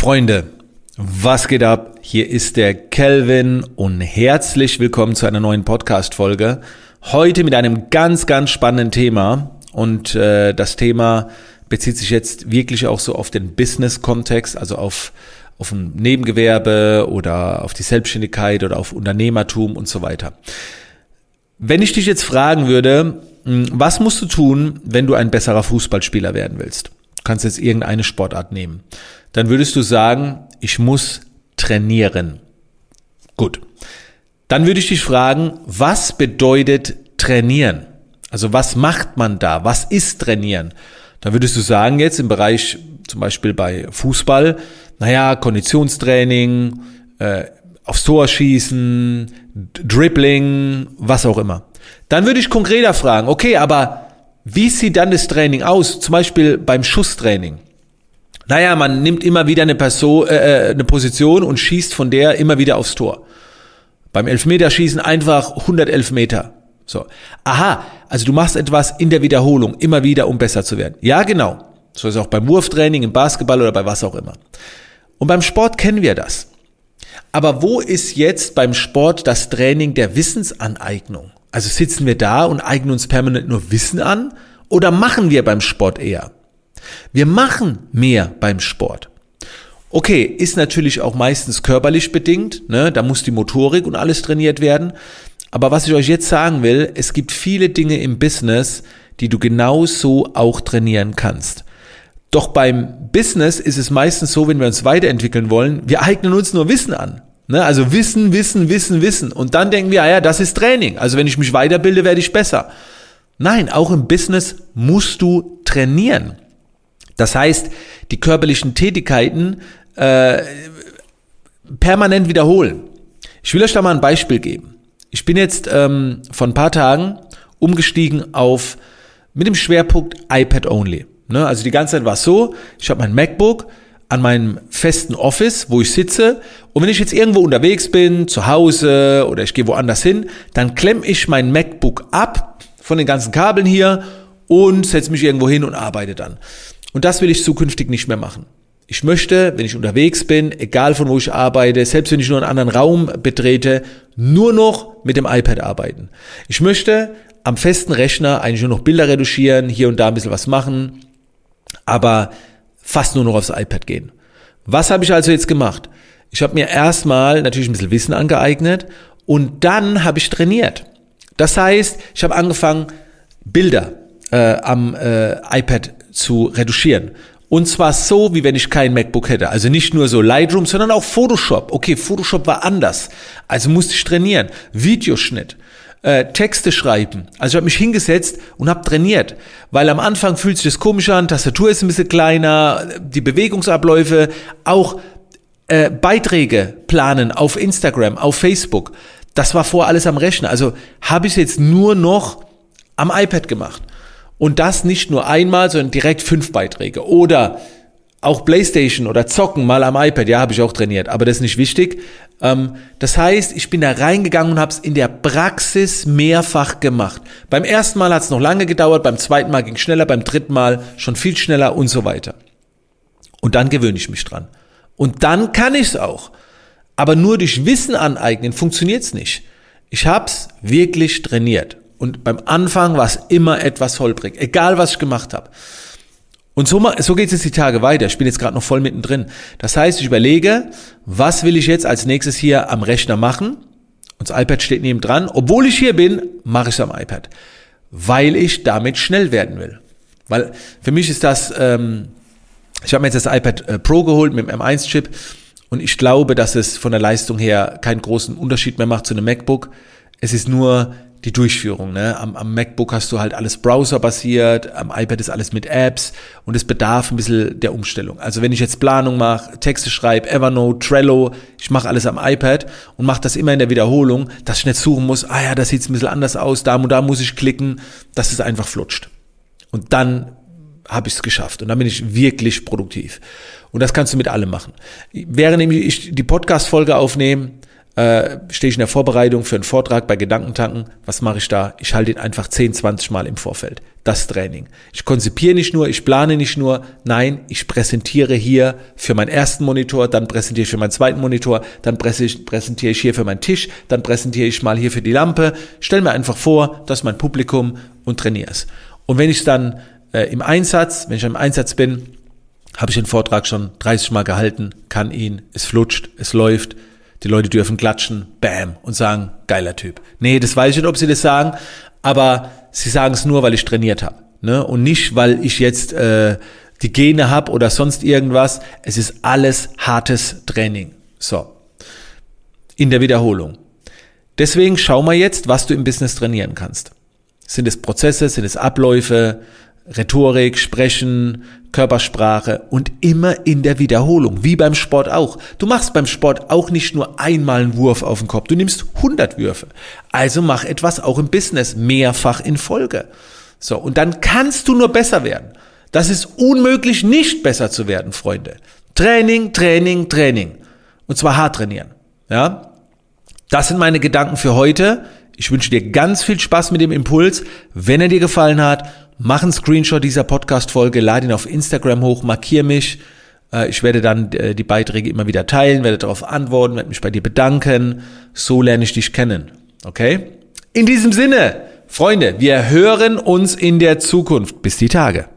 Freunde, was geht ab? Hier ist der Kelvin und herzlich willkommen zu einer neuen Podcast-Folge. Heute mit einem ganz, ganz spannenden Thema und äh, das Thema bezieht sich jetzt wirklich auch so auf den Business-Kontext, also auf auf ein Nebengewerbe oder auf die Selbstständigkeit oder auf Unternehmertum und so weiter. Wenn ich dich jetzt fragen würde, hm, was musst du tun, wenn du ein besserer Fußballspieler werden willst? Du kannst jetzt irgendeine Sportart nehmen. Dann würdest du sagen, ich muss trainieren. Gut. Dann würde ich dich fragen, was bedeutet trainieren? Also was macht man da? Was ist trainieren? Dann würdest du sagen jetzt im Bereich zum Beispiel bei Fußball, naja, Konditionstraining, äh, aufs Tor schießen, Dribbling, was auch immer. Dann würde ich konkreter fragen, okay, aber wie sieht dann das Training aus? Zum Beispiel beim Schusstraining. Naja, man nimmt immer wieder eine, Person, äh, äh, eine Position und schießt von der immer wieder aufs Tor. Beim Elfmeterschießen einfach 111 Meter. So. Aha, also du machst etwas in der Wiederholung, immer wieder, um besser zu werden. Ja, genau. So ist es auch beim Wurftraining, im Basketball oder bei was auch immer. Und beim Sport kennen wir das. Aber wo ist jetzt beim Sport das Training der Wissensaneignung? Also sitzen wir da und eignen uns permanent nur Wissen an oder machen wir beim Sport eher? Wir machen mehr beim Sport. Okay, ist natürlich auch meistens körperlich bedingt, ne? da muss die Motorik und alles trainiert werden. Aber was ich euch jetzt sagen will, es gibt viele Dinge im Business, die du genauso auch trainieren kannst. Doch beim Business ist es meistens so, wenn wir uns weiterentwickeln wollen, wir eignen uns nur Wissen an. Ne? Also Wissen, Wissen, Wissen, Wissen. Und dann denken wir, ah ja, das ist Training. Also wenn ich mich weiterbilde, werde ich besser. Nein, auch im Business musst du trainieren. Das heißt, die körperlichen Tätigkeiten äh, permanent wiederholen. Ich will euch da mal ein Beispiel geben. Ich bin jetzt ähm, vor ein paar Tagen umgestiegen auf mit dem Schwerpunkt iPad Only. Ne? Also die ganze Zeit war es so, ich habe mein MacBook an meinem festen Office, wo ich sitze. Und wenn ich jetzt irgendwo unterwegs bin, zu Hause oder ich gehe woanders hin, dann klemme ich mein MacBook ab von den ganzen Kabeln hier und setze mich irgendwo hin und arbeite dann. Und das will ich zukünftig nicht mehr machen. Ich möchte, wenn ich unterwegs bin, egal von wo ich arbeite, selbst wenn ich nur einen anderen Raum betrete, nur noch mit dem iPad arbeiten. Ich möchte am festen Rechner eigentlich nur noch Bilder reduzieren, hier und da ein bisschen was machen, aber fast nur noch aufs iPad gehen. Was habe ich also jetzt gemacht? Ich habe mir erstmal natürlich ein bisschen Wissen angeeignet und dann habe ich trainiert. Das heißt, ich habe angefangen, Bilder äh, am äh, iPad zu reduzieren. Und zwar so, wie wenn ich kein MacBook hätte. Also nicht nur so Lightroom, sondern auch Photoshop. Okay, Photoshop war anders. Also musste ich trainieren. Videoschnitt äh, Texte schreiben. Also ich habe mich hingesetzt und habe trainiert, weil am Anfang fühlt sich das komisch an, Tastatur ist ein bisschen kleiner, die Bewegungsabläufe, auch äh, Beiträge planen auf Instagram, auf Facebook. Das war vor alles am Rechner. Also habe ich jetzt nur noch am iPad gemacht. Und das nicht nur einmal, sondern direkt fünf Beiträge. Oder auch Playstation oder Zocken mal am iPad, ja, habe ich auch trainiert, aber das ist nicht wichtig. Ähm, das heißt, ich bin da reingegangen und habe es in der Praxis mehrfach gemacht. Beim ersten Mal hat es noch lange gedauert, beim zweiten Mal ging schneller, beim dritten Mal schon viel schneller und so weiter. Und dann gewöhne ich mich dran. Und dann kann ich es auch. Aber nur durch Wissen aneignen funktioniert es nicht. Ich habe es wirklich trainiert. Und beim Anfang war es immer etwas holprig, egal was ich gemacht habe. Und so, so geht es jetzt die Tage weiter. Ich bin jetzt gerade noch voll mittendrin. Das heißt, ich überlege, was will ich jetzt als nächstes hier am Rechner machen? Und das iPad steht neben dran. Obwohl ich hier bin, mache ich es am iPad. Weil ich damit schnell werden will. Weil für mich ist das, ähm, ich habe mir jetzt das iPad äh, Pro geholt mit dem M1-Chip und ich glaube, dass es von der Leistung her keinen großen Unterschied mehr macht zu einem MacBook. Es ist nur die Durchführung. Ne? Am, am MacBook hast du halt alles browserbasiert, am iPad ist alles mit Apps und es bedarf ein bisschen der Umstellung. Also wenn ich jetzt Planung mache, Texte schreibe, Evernote, Trello, ich mache alles am iPad und mache das immer in der Wiederholung, dass ich nicht suchen muss, ah ja, das sieht ein bisschen anders aus, da und da muss ich klicken, dass es einfach flutscht. Und dann habe ich es geschafft und dann bin ich wirklich produktiv. Und das kannst du mit allem machen. Während ich die Podcast-Folge aufnehme, äh, stehe ich in der Vorbereitung für einen Vortrag bei Gedankentanken. Was mache ich da? Ich halte ihn einfach 10, 20 Mal im Vorfeld. Das Training. Ich konzipiere nicht nur, ich plane nicht nur, nein, ich präsentiere hier für meinen ersten Monitor, dann präsentiere ich für meinen zweiten Monitor, dann präsentiere ich hier für meinen Tisch, dann präsentiere ich mal hier für die Lampe. Stell mir einfach vor, das ist mein Publikum und trainiere es. Und wenn ich dann äh, im Einsatz, wenn ich im Einsatz bin, habe ich den Vortrag schon 30 Mal gehalten, kann ihn, es flutscht, es läuft, die Leute dürfen klatschen, bam, und sagen, geiler Typ. Nee, das weiß ich nicht, ob sie das sagen, aber sie sagen es nur, weil ich trainiert habe. Ne? Und nicht, weil ich jetzt äh, die Gene habe oder sonst irgendwas. Es ist alles hartes Training. So. In der Wiederholung. Deswegen schau mal jetzt, was du im Business trainieren kannst. Sind es Prozesse, sind es Abläufe, Rhetorik, Sprechen, Körpersprache und immer in der Wiederholung, wie beim Sport auch. Du machst beim Sport auch nicht nur einmal einen Wurf auf den Kopf, du nimmst 100 Würfe. Also mach etwas auch im Business, mehrfach in Folge. So, und dann kannst du nur besser werden. Das ist unmöglich, nicht besser zu werden, Freunde. Training, Training, Training. Und zwar hart trainieren. Ja? Das sind meine Gedanken für heute. Ich wünsche dir ganz viel Spaß mit dem Impuls. Wenn er dir gefallen hat, mach einen Screenshot dieser Podcast-Folge, lade ihn auf Instagram hoch, markier mich. Äh, ich werde dann äh, die Beiträge immer wieder teilen, werde darauf antworten, werde mich bei dir bedanken. So lerne ich dich kennen. Okay? In diesem Sinne, Freunde, wir hören uns in der Zukunft. Bis die Tage.